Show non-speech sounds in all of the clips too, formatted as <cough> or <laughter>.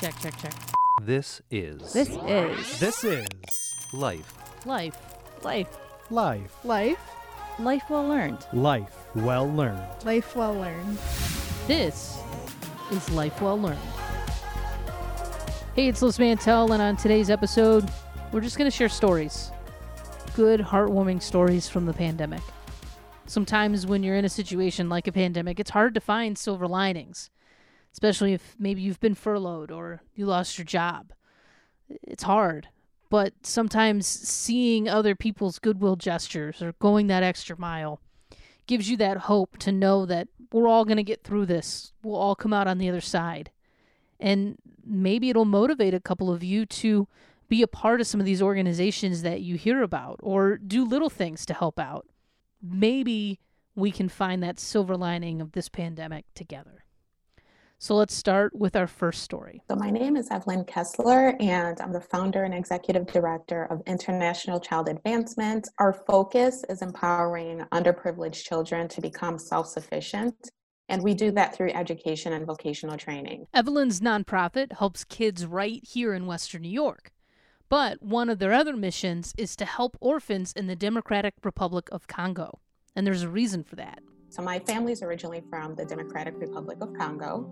Check, check, check. This is This is This is life. life. Life. life. Life, Life well learned. Life well learned. life well learned. This is Life Well Learned. Hey, it's Liz Mantel, and on today's episode, we're just going to share stories. Good, heartwarming stories from the pandemic. Sometimes when you're in a situation like a pandemic, it's hard to find silver linings, especially if maybe you've been furloughed or you lost your job. It's hard, but sometimes seeing other people's goodwill gestures or going that extra mile gives you that hope to know that we're all going to get through this. We'll all come out on the other side. And maybe it'll motivate a couple of you to be a part of some of these organizations that you hear about or do little things to help out. Maybe we can find that silver lining of this pandemic together. So let's start with our first story. So, my name is Evelyn Kessler, and I'm the founder and executive director of International Child Advancement. Our focus is empowering underprivileged children to become self sufficient, and we do that through education and vocational training. Evelyn's nonprofit helps kids right here in Western New York. But one of their other missions is to help orphans in the Democratic Republic of Congo. And there's a reason for that. So, my family's originally from the Democratic Republic of Congo,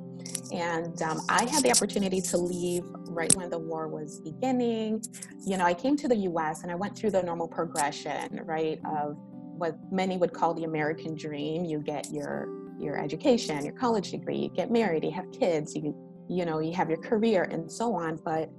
and um, I had the opportunity to leave right when the war was beginning. You know, I came to the US and I went through the normal progression, right, of what many would call the American dream. You get your your education, your college degree, you get married, you have kids, you you know, you have your career and so on, but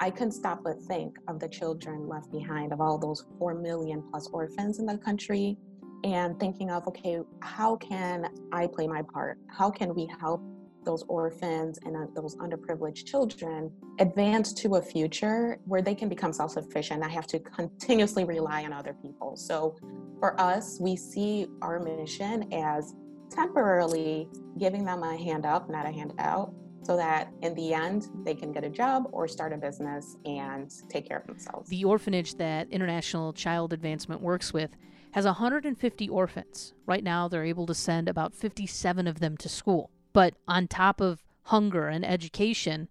I couldn't stop but think of the children left behind, of all those 4 million plus orphans in the country, and thinking of, okay, how can I play my part? How can we help those orphans and uh, those underprivileged children advance to a future where they can become self sufficient? I have to continuously rely on other people. So for us, we see our mission as temporarily giving them a hand up, not a hand out, so that in the end they can get a job or start a business and take care of themselves. The orphanage that International Child Advancement works with has 150 orphans. Right now, they're able to send about 57 of them to school. But on top of hunger and education,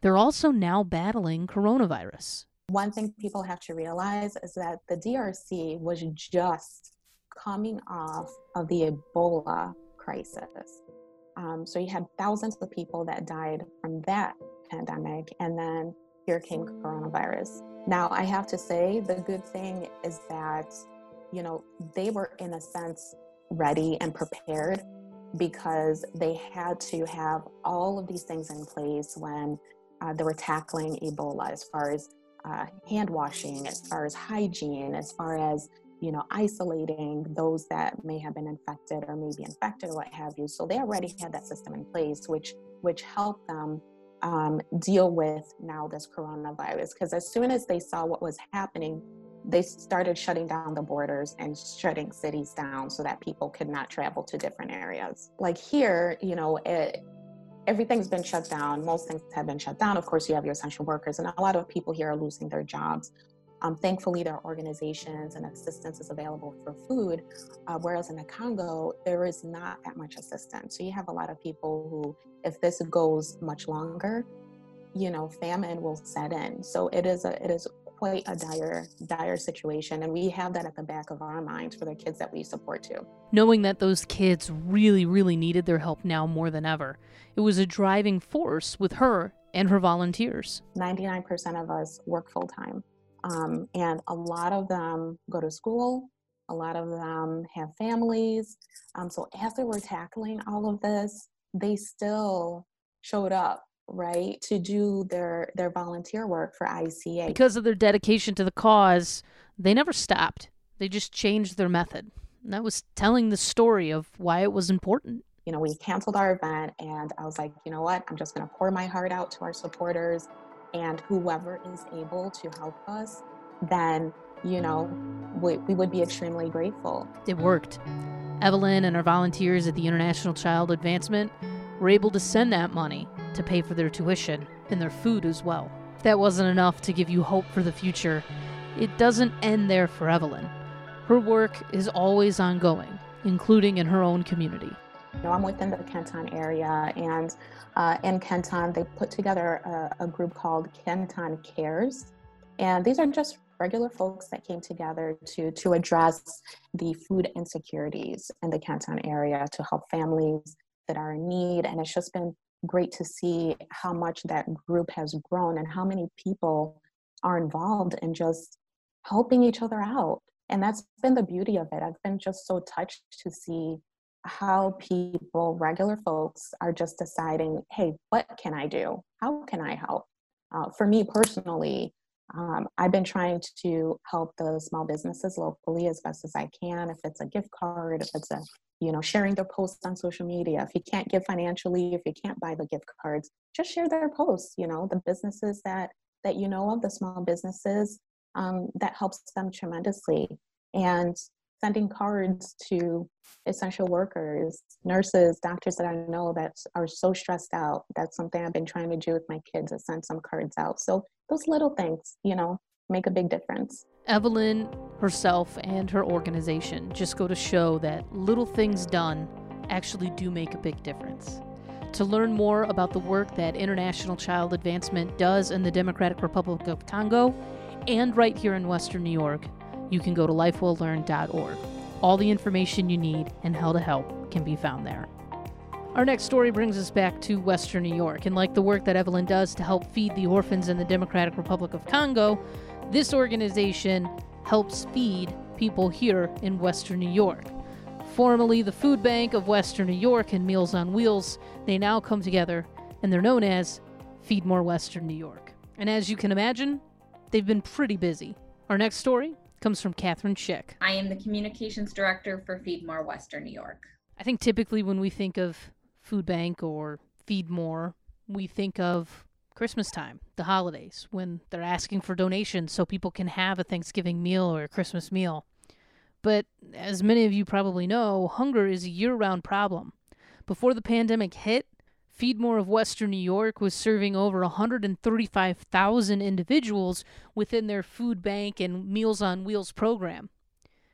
they're also now battling coronavirus. One thing people have to realize is that the DRC was just coming off of the Ebola crisis. Um, so you had thousands of people that died from that pandemic, and then here came coronavirus. Now, I have to say, the good thing is that, you know, they were in a sense ready and prepared because they had to have all of these things in place when uh, they were tackling Ebola, as far as uh, hand washing, as far as hygiene, as far as you know, isolating those that may have been infected or may be infected or what have you. So they already had that system in place, which which helped them um, deal with now this coronavirus. Because as soon as they saw what was happening, they started shutting down the borders and shutting cities down so that people could not travel to different areas. Like here, you know, it, everything's been shut down. Most things have been shut down. Of course, you have your essential workers, and a lot of people here are losing their jobs. Um, thankfully, there are organizations and assistance is available for food, uh, whereas in the Congo, there is not that much assistance. So you have a lot of people who, if this goes much longer, you know, famine will set in. So it is a it is quite a dire dire situation, and we have that at the back of our minds for the kids that we support too. Knowing that those kids really, really needed their help now more than ever, it was a driving force with her and her volunteers. 99% of us work full time. Um, and a lot of them go to school, a lot of them have families. Um, so as they were tackling all of this, they still showed up right to do their their volunteer work for ICA. Because of their dedication to the cause, they never stopped. They just changed their method. And that was telling the story of why it was important. You know, we canceled our event and I was like, you know what? I'm just going to pour my heart out to our supporters and whoever is able to help us, then, you know, we, we would be extremely grateful. It worked. Evelyn and her volunteers at the International Child Advancement were able to send that money to pay for their tuition and their food as well. If that wasn't enough to give you hope for the future, it doesn't end there for Evelyn. Her work is always ongoing, including in her own community. You know, I'm within the Canton area, and uh, in Canton, they put together a, a group called Canton Cares. And these are just regular folks that came together to, to address the food insecurities in the Canton area to help families that are in need. And it's just been great to see how much that group has grown and how many people are involved in just helping each other out. And that's been the beauty of it. I've been just so touched to see how people, regular folks, are just deciding, hey, what can I do? How can I help? Uh, for me personally, um, I've been trying to help the small businesses locally as best as I can. If it's a gift card, if it's a, you know, sharing their posts on social media. If you can't give financially, if you can't buy the gift cards, just share their posts. You know, the businesses that that you know of, the small businesses, um, that helps them tremendously. And sending cards to essential workers, nurses, doctors that I know that are so stressed out. That's something I've been trying to do with my kids is send some cards out. So those little things, you know, make a big difference. Evelyn herself and her organization just go to show that little things done actually do make a big difference. To learn more about the work that International Child Advancement does in the Democratic Republic of Congo and right here in Western New York, you can go to lifewelllearned.org. All the information you need and how to help can be found there. Our next story brings us back to Western New York, and like the work that Evelyn does to help feed the orphans in the Democratic Republic of Congo, this organization helps feed people here in Western New York. Formerly the Food Bank of Western New York and Meals on Wheels, they now come together and they're known as Feed More Western New York. And as you can imagine, they've been pretty busy. Our next story comes from Catherine Schick. I am the communications director for Feed More Western New York. I think typically when we think of food bank or feed more, we think of Christmas time, the holidays, when they're asking for donations so people can have a Thanksgiving meal or a Christmas meal. But as many of you probably know, hunger is a year round problem. Before the pandemic hit, Feed More of Western New York was serving over 135,000 individuals within their food bank and Meals on Wheels program.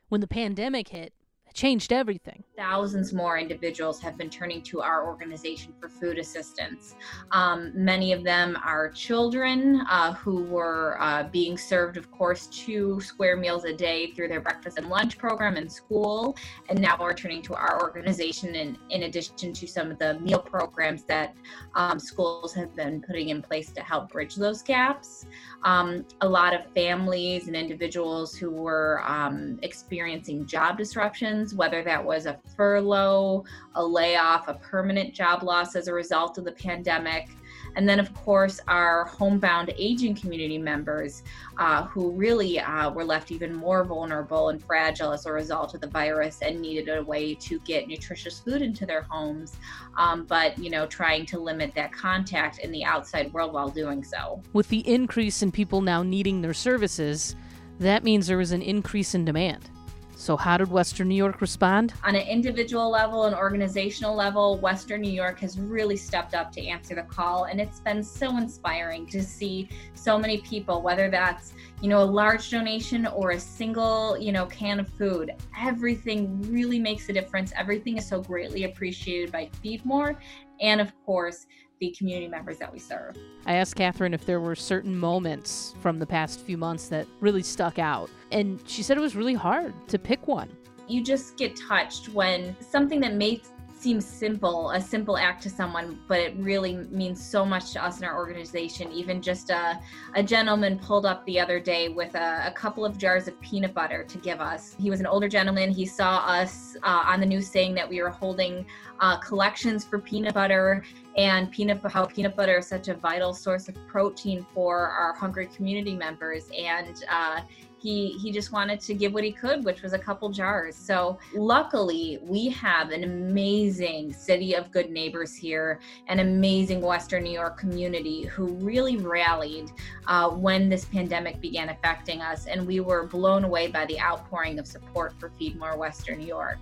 When the pandemic hit, changed everything. Thousands more individuals have been turning to our organization for food assistance. Um, many of them are children uh, who were uh, being served, of course, two square meals a day through their breakfast and lunch program in school, and now are turning to our organization in, in addition to some of the meal programs that um, schools have been putting in place to help bridge those gaps. Um, a lot of families and individuals who were um, experiencing job disruptions whether that was a furlough, a layoff, a permanent job loss as a result of the pandemic. And then, of course, our homebound aging community members uh, who really uh, were left even more vulnerable and fragile as a result of the virus and needed a way to get nutritious food into their homes, um, but, you know, trying to limit that contact in the outside world while doing so. With the increase in people now needing their services, that means there was an increase in demand. So, how did Western New York respond? On an individual level and organizational level, Western New York has really stepped up to answer the call. And it's been so inspiring to see so many people, whether that's, you know, a large donation or a single, you know, can of food. Everything really makes a difference. Everything is so greatly appreciated by Feedmore. And of course, the community members that we serve. I asked Catherine if there were certain moments from the past few months that really stuck out, and she said it was really hard to pick one. You just get touched when something that makes seems simple, a simple act to someone, but it really means so much to us in our organization. Even just a, a gentleman pulled up the other day with a, a couple of jars of peanut butter to give us. He was an older gentleman. He saw us uh, on the news saying that we were holding uh, collections for peanut butter and peanut how peanut butter is such a vital source of protein for our hungry community members and uh, he he just wanted to give what he could which was a couple jars. So luckily we have an amazing city of good neighbors here an amazing western new york community who really rallied uh, when this pandemic began affecting us and we were blown away by the outpouring of support for feed more western new york.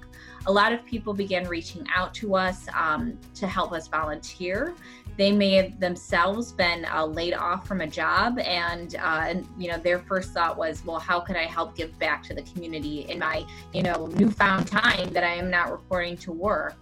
A lot of people began reaching out to us um, to help us volunteer. They may have themselves been uh, laid off from a job and, uh, and you know their first thought was well how can i help give back to the community in my you know newfound time that i am not reporting to work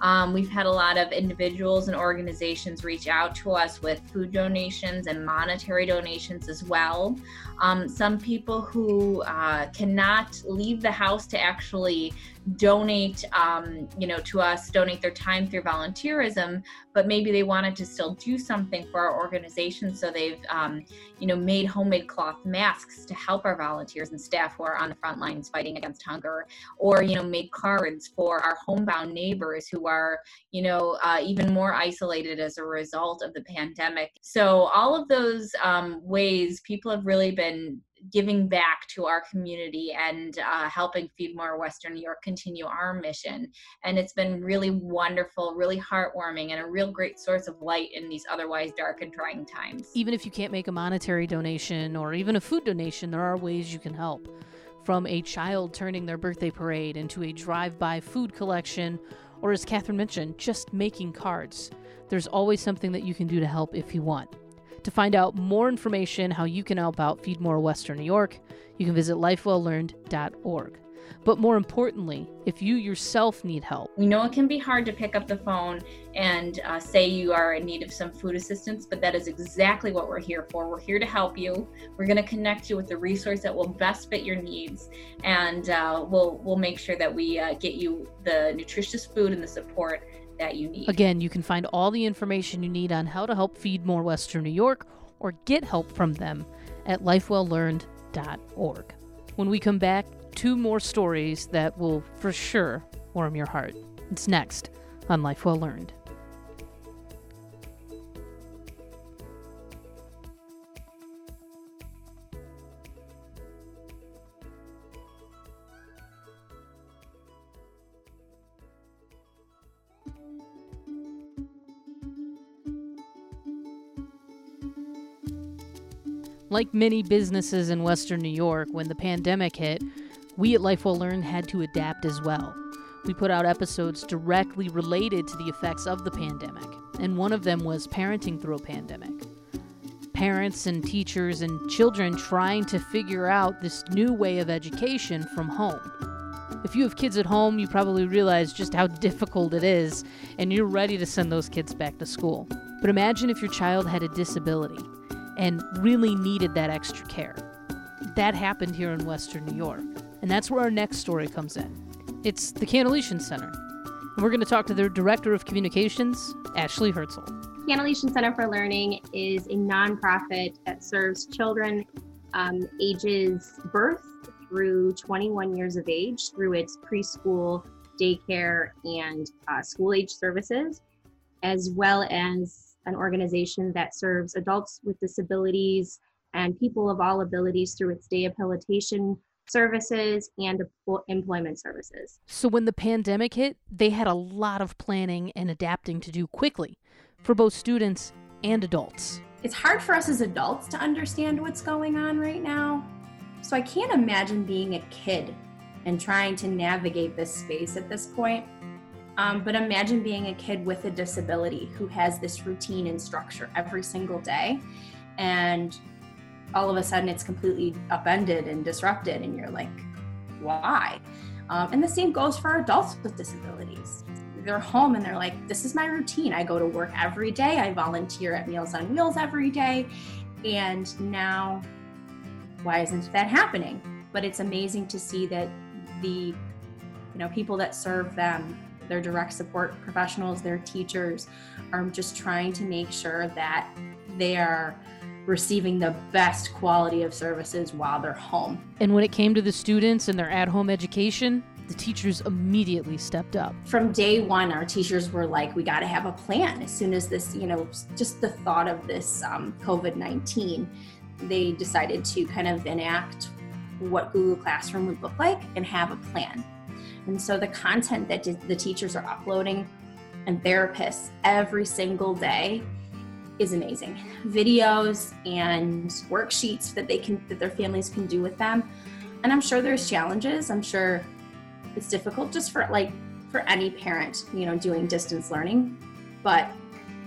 Um, we've had a lot of individuals and organizations reach out to us with food donations and monetary donations as well. Um, some people who uh, cannot leave the house to actually donate, um, you know, to us, donate their time through volunteerism, but maybe they wanted to still do something for our organization. So they've, um, you know, made homemade cloth masks to help our volunteers and staff who are on the front lines fighting against hunger, or, you know, made cards for our homebound neighbors who are, you know, uh, even more isolated as a result of the pandemic. So all of those um, ways people have really been giving back to our community and uh, helping Feed More Western New York continue our mission. And it's been really wonderful, really heartwarming, and a real great source of light in these otherwise dark and trying times. Even if you can't make a monetary donation or even a food donation, there are ways you can help. From a child turning their birthday parade into a drive by food collection, or as Catherine mentioned, just making cards. There's always something that you can do to help if you want. To find out more information how you can help out Feed More Western New York, you can visit lifewelllearned.org. But more importantly, if you yourself need help, we know it can be hard to pick up the phone and uh, say you are in need of some food assistance, but that is exactly what we're here for. We're here to help you. We're going to connect you with the resource that will best fit your needs, and uh, we'll we'll make sure that we uh, get you the nutritious food and the support that you need. Again, you can find all the information you need on how to help feed more Western New York or get help from them at lifewelllearned.org. When we come back, two more stories that will for sure warm your heart. It's next on Life Well Learned. Like many businesses in Western New York, when the pandemic hit, we at Life Well Learn had to adapt as well. We put out episodes directly related to the effects of the pandemic, and one of them was parenting through a pandemic. Parents and teachers and children trying to figure out this new way of education from home. If you have kids at home, you probably realize just how difficult it is, and you're ready to send those kids back to school. But imagine if your child had a disability and really needed that extra care. That happened here in Western New York, and that's where our next story comes in. It's the Cantalician Center. And we're going to talk to their Director of Communications, Ashley Herzl. Cantalician Center for Learning is a nonprofit that serves children um, ages birth through 21 years of age through its preschool, daycare, and uh, school age services, as well as an organization that serves adults with disabilities and people of all abilities through its day habilitation services and employment services. So, when the pandemic hit, they had a lot of planning and adapting to do quickly for both students and adults. It's hard for us as adults to understand what's going on right now. So, I can't imagine being a kid and trying to navigate this space at this point. Um, but imagine being a kid with a disability who has this routine and structure every single day. And all of a sudden it's completely upended and disrupted. And you're like, why? Um, and the same goes for adults with disabilities. They're home and they're like, this is my routine. I go to work every day. I volunteer at Meals on Wheels every day. And now, why isn't that happening? But it's amazing to see that the you know people that serve them their direct support professionals, their teachers are just trying to make sure that they are receiving the best quality of services while they're home. And when it came to the students and their at home education, the teachers immediately stepped up. From day one, our teachers were like, we got to have a plan. As soon as this, you know, just the thought of this um, COVID 19, they decided to kind of enact what Google Classroom would look like and have a plan. And so the content that the teachers are uploading and therapists every single day is amazing. Videos and worksheets that they can that their families can do with them. And I'm sure there's challenges. I'm sure it's difficult just for like for any parent, you know, doing distance learning. But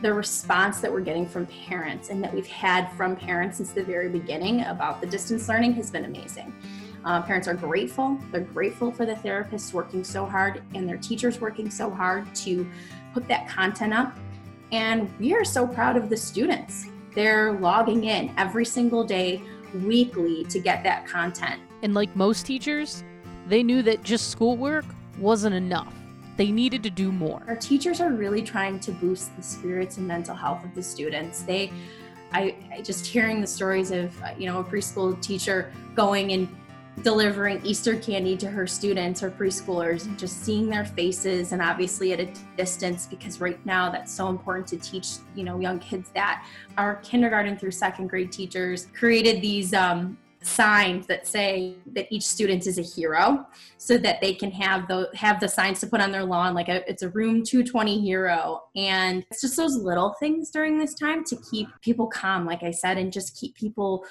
the response that we're getting from parents and that we've had from parents since the very beginning about the distance learning has been amazing. Uh, parents are grateful. They're grateful for the therapists working so hard and their teachers working so hard to put that content up. And we are so proud of the students. They're logging in every single day, weekly, to get that content. And like most teachers, they knew that just schoolwork wasn't enough. They needed to do more. Our teachers are really trying to boost the spirits and mental health of the students. They, I, I just hearing the stories of, you know, a preschool teacher going and delivering Easter candy to her students or preschoolers and just seeing their faces and obviously at a distance because right now that's so important to teach you know young kids that. Our kindergarten through second grade teachers created these um, signs that say that each student is a hero so that they can have the have the signs to put on their lawn like a, it's a room 220 hero. And it's just those little things during this time to keep people calm like i said and just keep people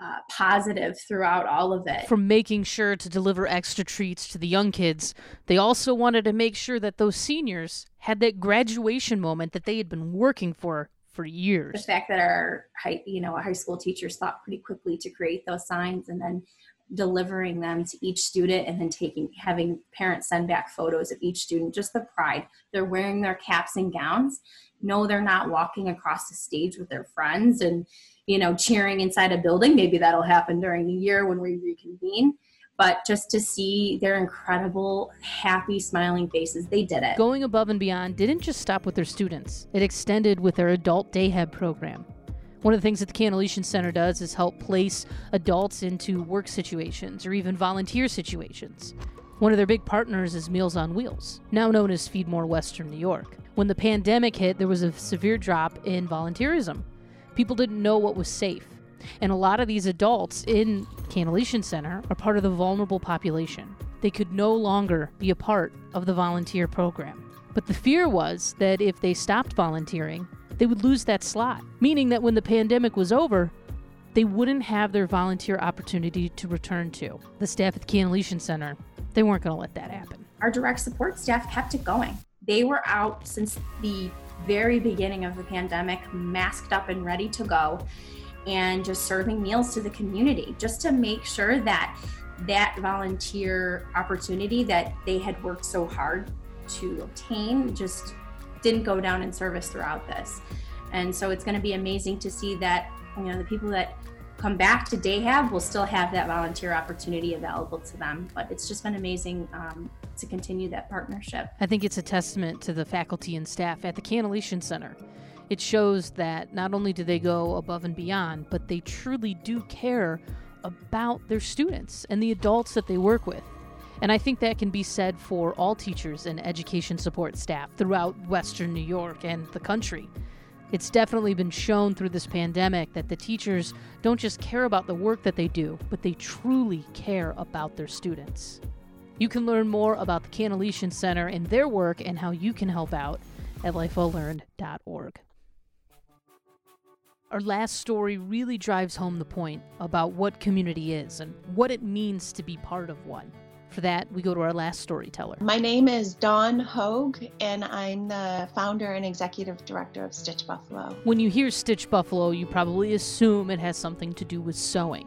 uh, positive throughout all of it. From making sure to deliver extra treats to the young kids, they also wanted to make sure that those seniors had that graduation moment that they had been working for for years. The fact that our high, you know, high school teachers thought pretty quickly to create those signs and then delivering them to each student and then taking having parents send back photos of each student just the pride they're wearing their caps and gowns no they're not walking across the stage with their friends and you know, cheering inside a building. Maybe that'll happen during the year when we reconvene. But just to see their incredible, happy, smiling faces, they did it. Going above and beyond didn't just stop with their students, it extended with their adult day hab program. One of the things that the Cantalician Center does is help place adults into work situations or even volunteer situations. One of their big partners is Meals on Wheels, now known as Feed More Western New York. When the pandemic hit, there was a severe drop in volunteerism. People didn't know what was safe. And a lot of these adults in Cantalician Center are part of the vulnerable population. They could no longer be a part of the volunteer program. But the fear was that if they stopped volunteering, they would lose that slot, meaning that when the pandemic was over, they wouldn't have their volunteer opportunity to return to. The staff at the Cantalician Center, they weren't going to let that happen. Our direct support staff kept it going. They were out since the very beginning of the pandemic, masked up and ready to go, and just serving meals to the community just to make sure that that volunteer opportunity that they had worked so hard to obtain just didn't go down in service throughout this. And so it's going to be amazing to see that, you know, the people that come back to DayHab will still have that volunteer opportunity available to them. But it's just been amazing um, to continue that partnership. I think it's a testament to the faculty and staff at the Cantalician Center. It shows that not only do they go above and beyond, but they truly do care about their students and the adults that they work with. And I think that can be said for all teachers and education support staff throughout Western New York and the country. It's definitely been shown through this pandemic that the teachers don't just care about the work that they do, but they truly care about their students. You can learn more about the Cantalician Center and their work and how you can help out at lifewelllearned.org. Our last story really drives home the point about what community is and what it means to be part of one. For that, we go to our last storyteller. My name is Dawn Hogue, and I'm the founder and executive director of Stitch Buffalo. When you hear Stitch Buffalo, you probably assume it has something to do with sewing.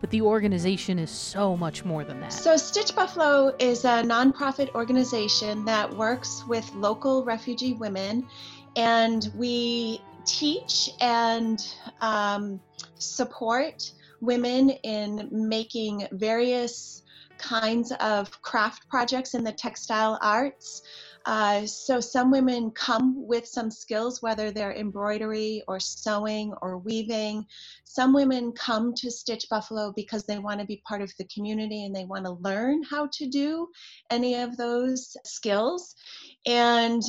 But the organization is so much more than that. So, Stitch Buffalo is a nonprofit organization that works with local refugee women, and we teach and um, support women in making various kinds of craft projects in the textile arts. Uh, so some women come with some skills, whether they're embroidery or sewing or weaving. Some women come to Stitch Buffalo because they want to be part of the community and they want to learn how to do any of those skills. And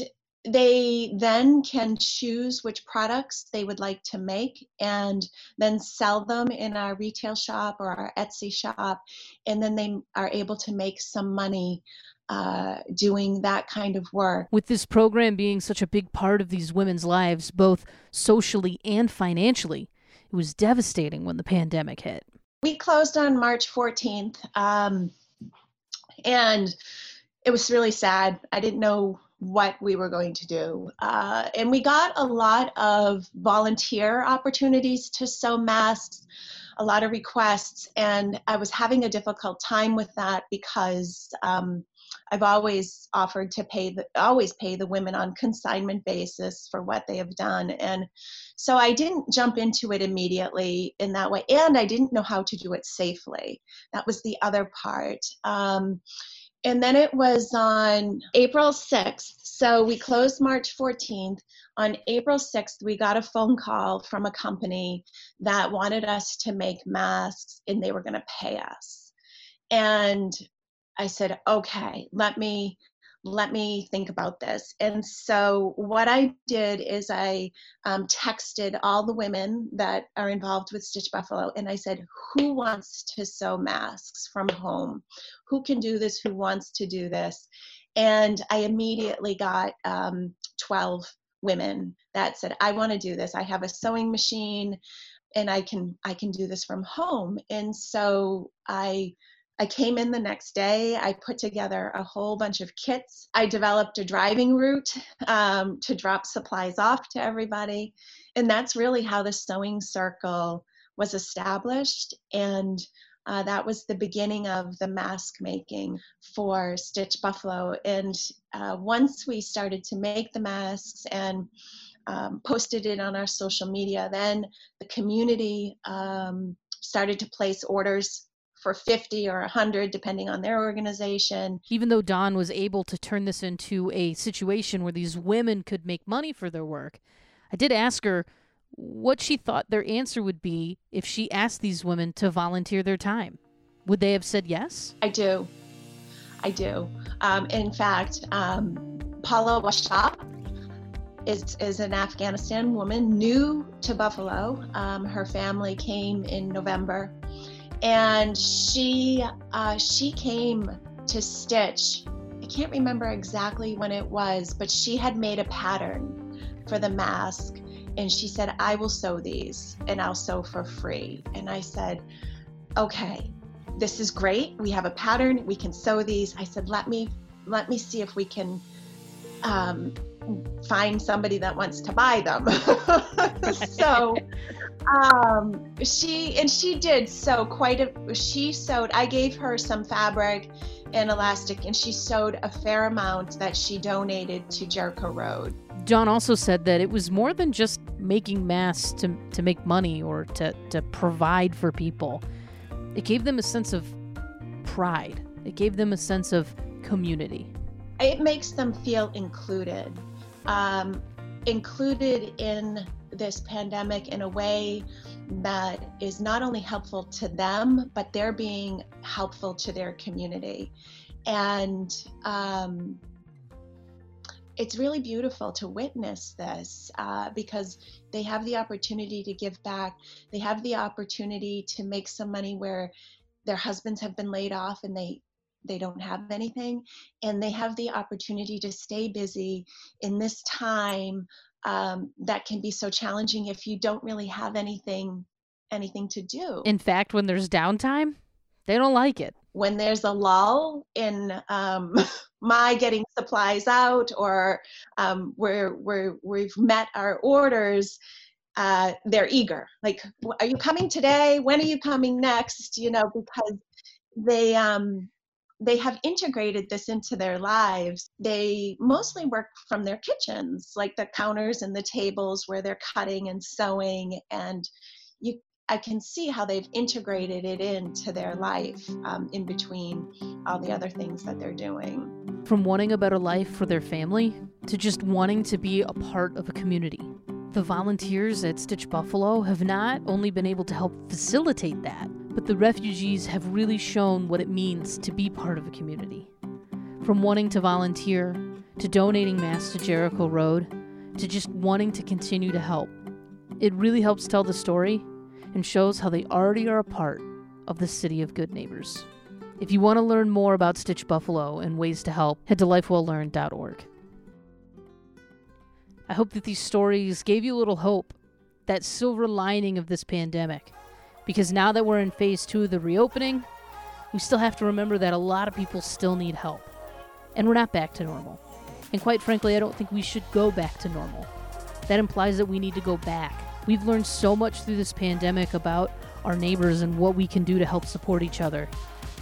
they then can choose which products they would like to make and then sell them in our retail shop or our Etsy shop. And then they are able to make some money uh, doing that kind of work. With this program being such a big part of these women's lives, both socially and financially, it was devastating when the pandemic hit. We closed on March 14th, um, and it was really sad. I didn't know what we were going to do. Uh, and we got a lot of volunteer opportunities to sew masks, a lot of requests, and I was having a difficult time with that because um, I've always offered to pay the always pay the women on consignment basis for what they have done, and so I didn't jump into it immediately in that way, and I didn't know how to do it safely. That was the other part. Um, and then it was on April 6th. So we closed March 14th. On April 6th, we got a phone call from a company that wanted us to make masks and they were going to pay us. And I said, okay, let me let me think about this. And so what I did is I um, texted all the women that are involved with Stitch Buffalo and I said, who wants to sew masks from home? Who can do this? Who wants to do this? And I immediately got um, 12 women that said, I want to do this. I have a sewing machine and I can I can do this from home. And so I I came in the next day. I put together a whole bunch of kits. I developed a driving route um, to drop supplies off to everybody. And that's really how the sewing circle was established. And uh, that was the beginning of the mask making for Stitch Buffalo. And uh, once we started to make the masks and um, posted it on our social media, then the community um, started to place orders for 50 or 100 depending on their organization. Even though dawn was able to turn this into a situation where these women could make money for their work i did ask her what she thought their answer would be if she asked these women to volunteer their time. Would they have said yes? I do. I do. Um, in fact um, paula washa is, is an afghanistan woman new to buffalo. Um, her family came in november and she uh, she came to stitch. I can't remember exactly when it was but she had made a pattern for the mask and she said i will sew these and i'll sew for free. And i said okay this is great. We have a pattern. We can sew these. I said let me let me see if we can um, find somebody that wants to buy them <laughs> <laughs> so um, she and she did sew quite a. She sewed. I gave her some fabric and elastic, and she sewed a fair amount that she donated to Jericho Road. John also said that it was more than just making masks to to make money or to to provide for people. It gave them a sense of pride. It gave them a sense of community. It makes them feel included, um, included in this pandemic in a way that is not only helpful to them, but they're being helpful to their community. And um, it's really beautiful to witness this uh, because they have the opportunity to give back. They have the opportunity to make some money where their husbands have been laid off and they they don't have anything and they have the opportunity to stay busy in this time um, that can be so challenging if you don't really have anything anything to do. In fact, when there's downtime, they don't like it. When there's a lull in um, <laughs> my getting supplies out, or um, where where we've met our orders, uh, they're eager. Like, are you coming today? When are you coming next? You know, because they um, they have integrated this into their lives. They mostly work from their kitchens, like the counters and the tables where they're cutting and sewing. And you, I can see how they've integrated it into their life um, in between all the other things that they're doing. From wanting a better life for their family to just wanting to be a part of a community. The volunteers at Stitch Buffalo have not only been able to help facilitate that, but the refugees have really shown what it means to be part of a community. From wanting to volunteer, to donating masks to Jericho Road, to just wanting to continue to help. It really helps tell the story and shows how they already are a part of the city of good neighbors. If you want to learn more about Stitch Buffalo and ways to help, head to lifewelllearned.org. I hope that these stories gave you a little hope, that silver lining of this pandemic. Because now that we're in phase two of the reopening, we still have to remember that a lot of people still need help. And we're not back to normal. And quite frankly, I don't think we should go back to normal. That implies that we need to go back. We've learned so much through this pandemic about our neighbors and what we can do to help support each other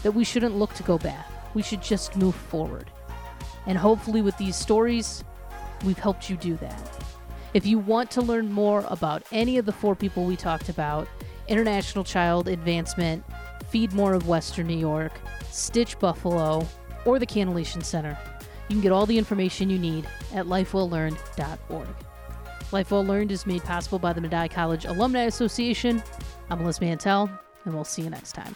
that we shouldn't look to go back. We should just move forward. And hopefully, with these stories, we've helped you do that. If you want to learn more about any of the four people we talked about International Child Advancement, Feed More of Western New York, Stitch Buffalo, or the Cantalician Center, you can get all the information you need at lifewelllearned.org. Life Well Learned is made possible by the Medaille College Alumni Association. I'm Liz Mantel, and we'll see you next time.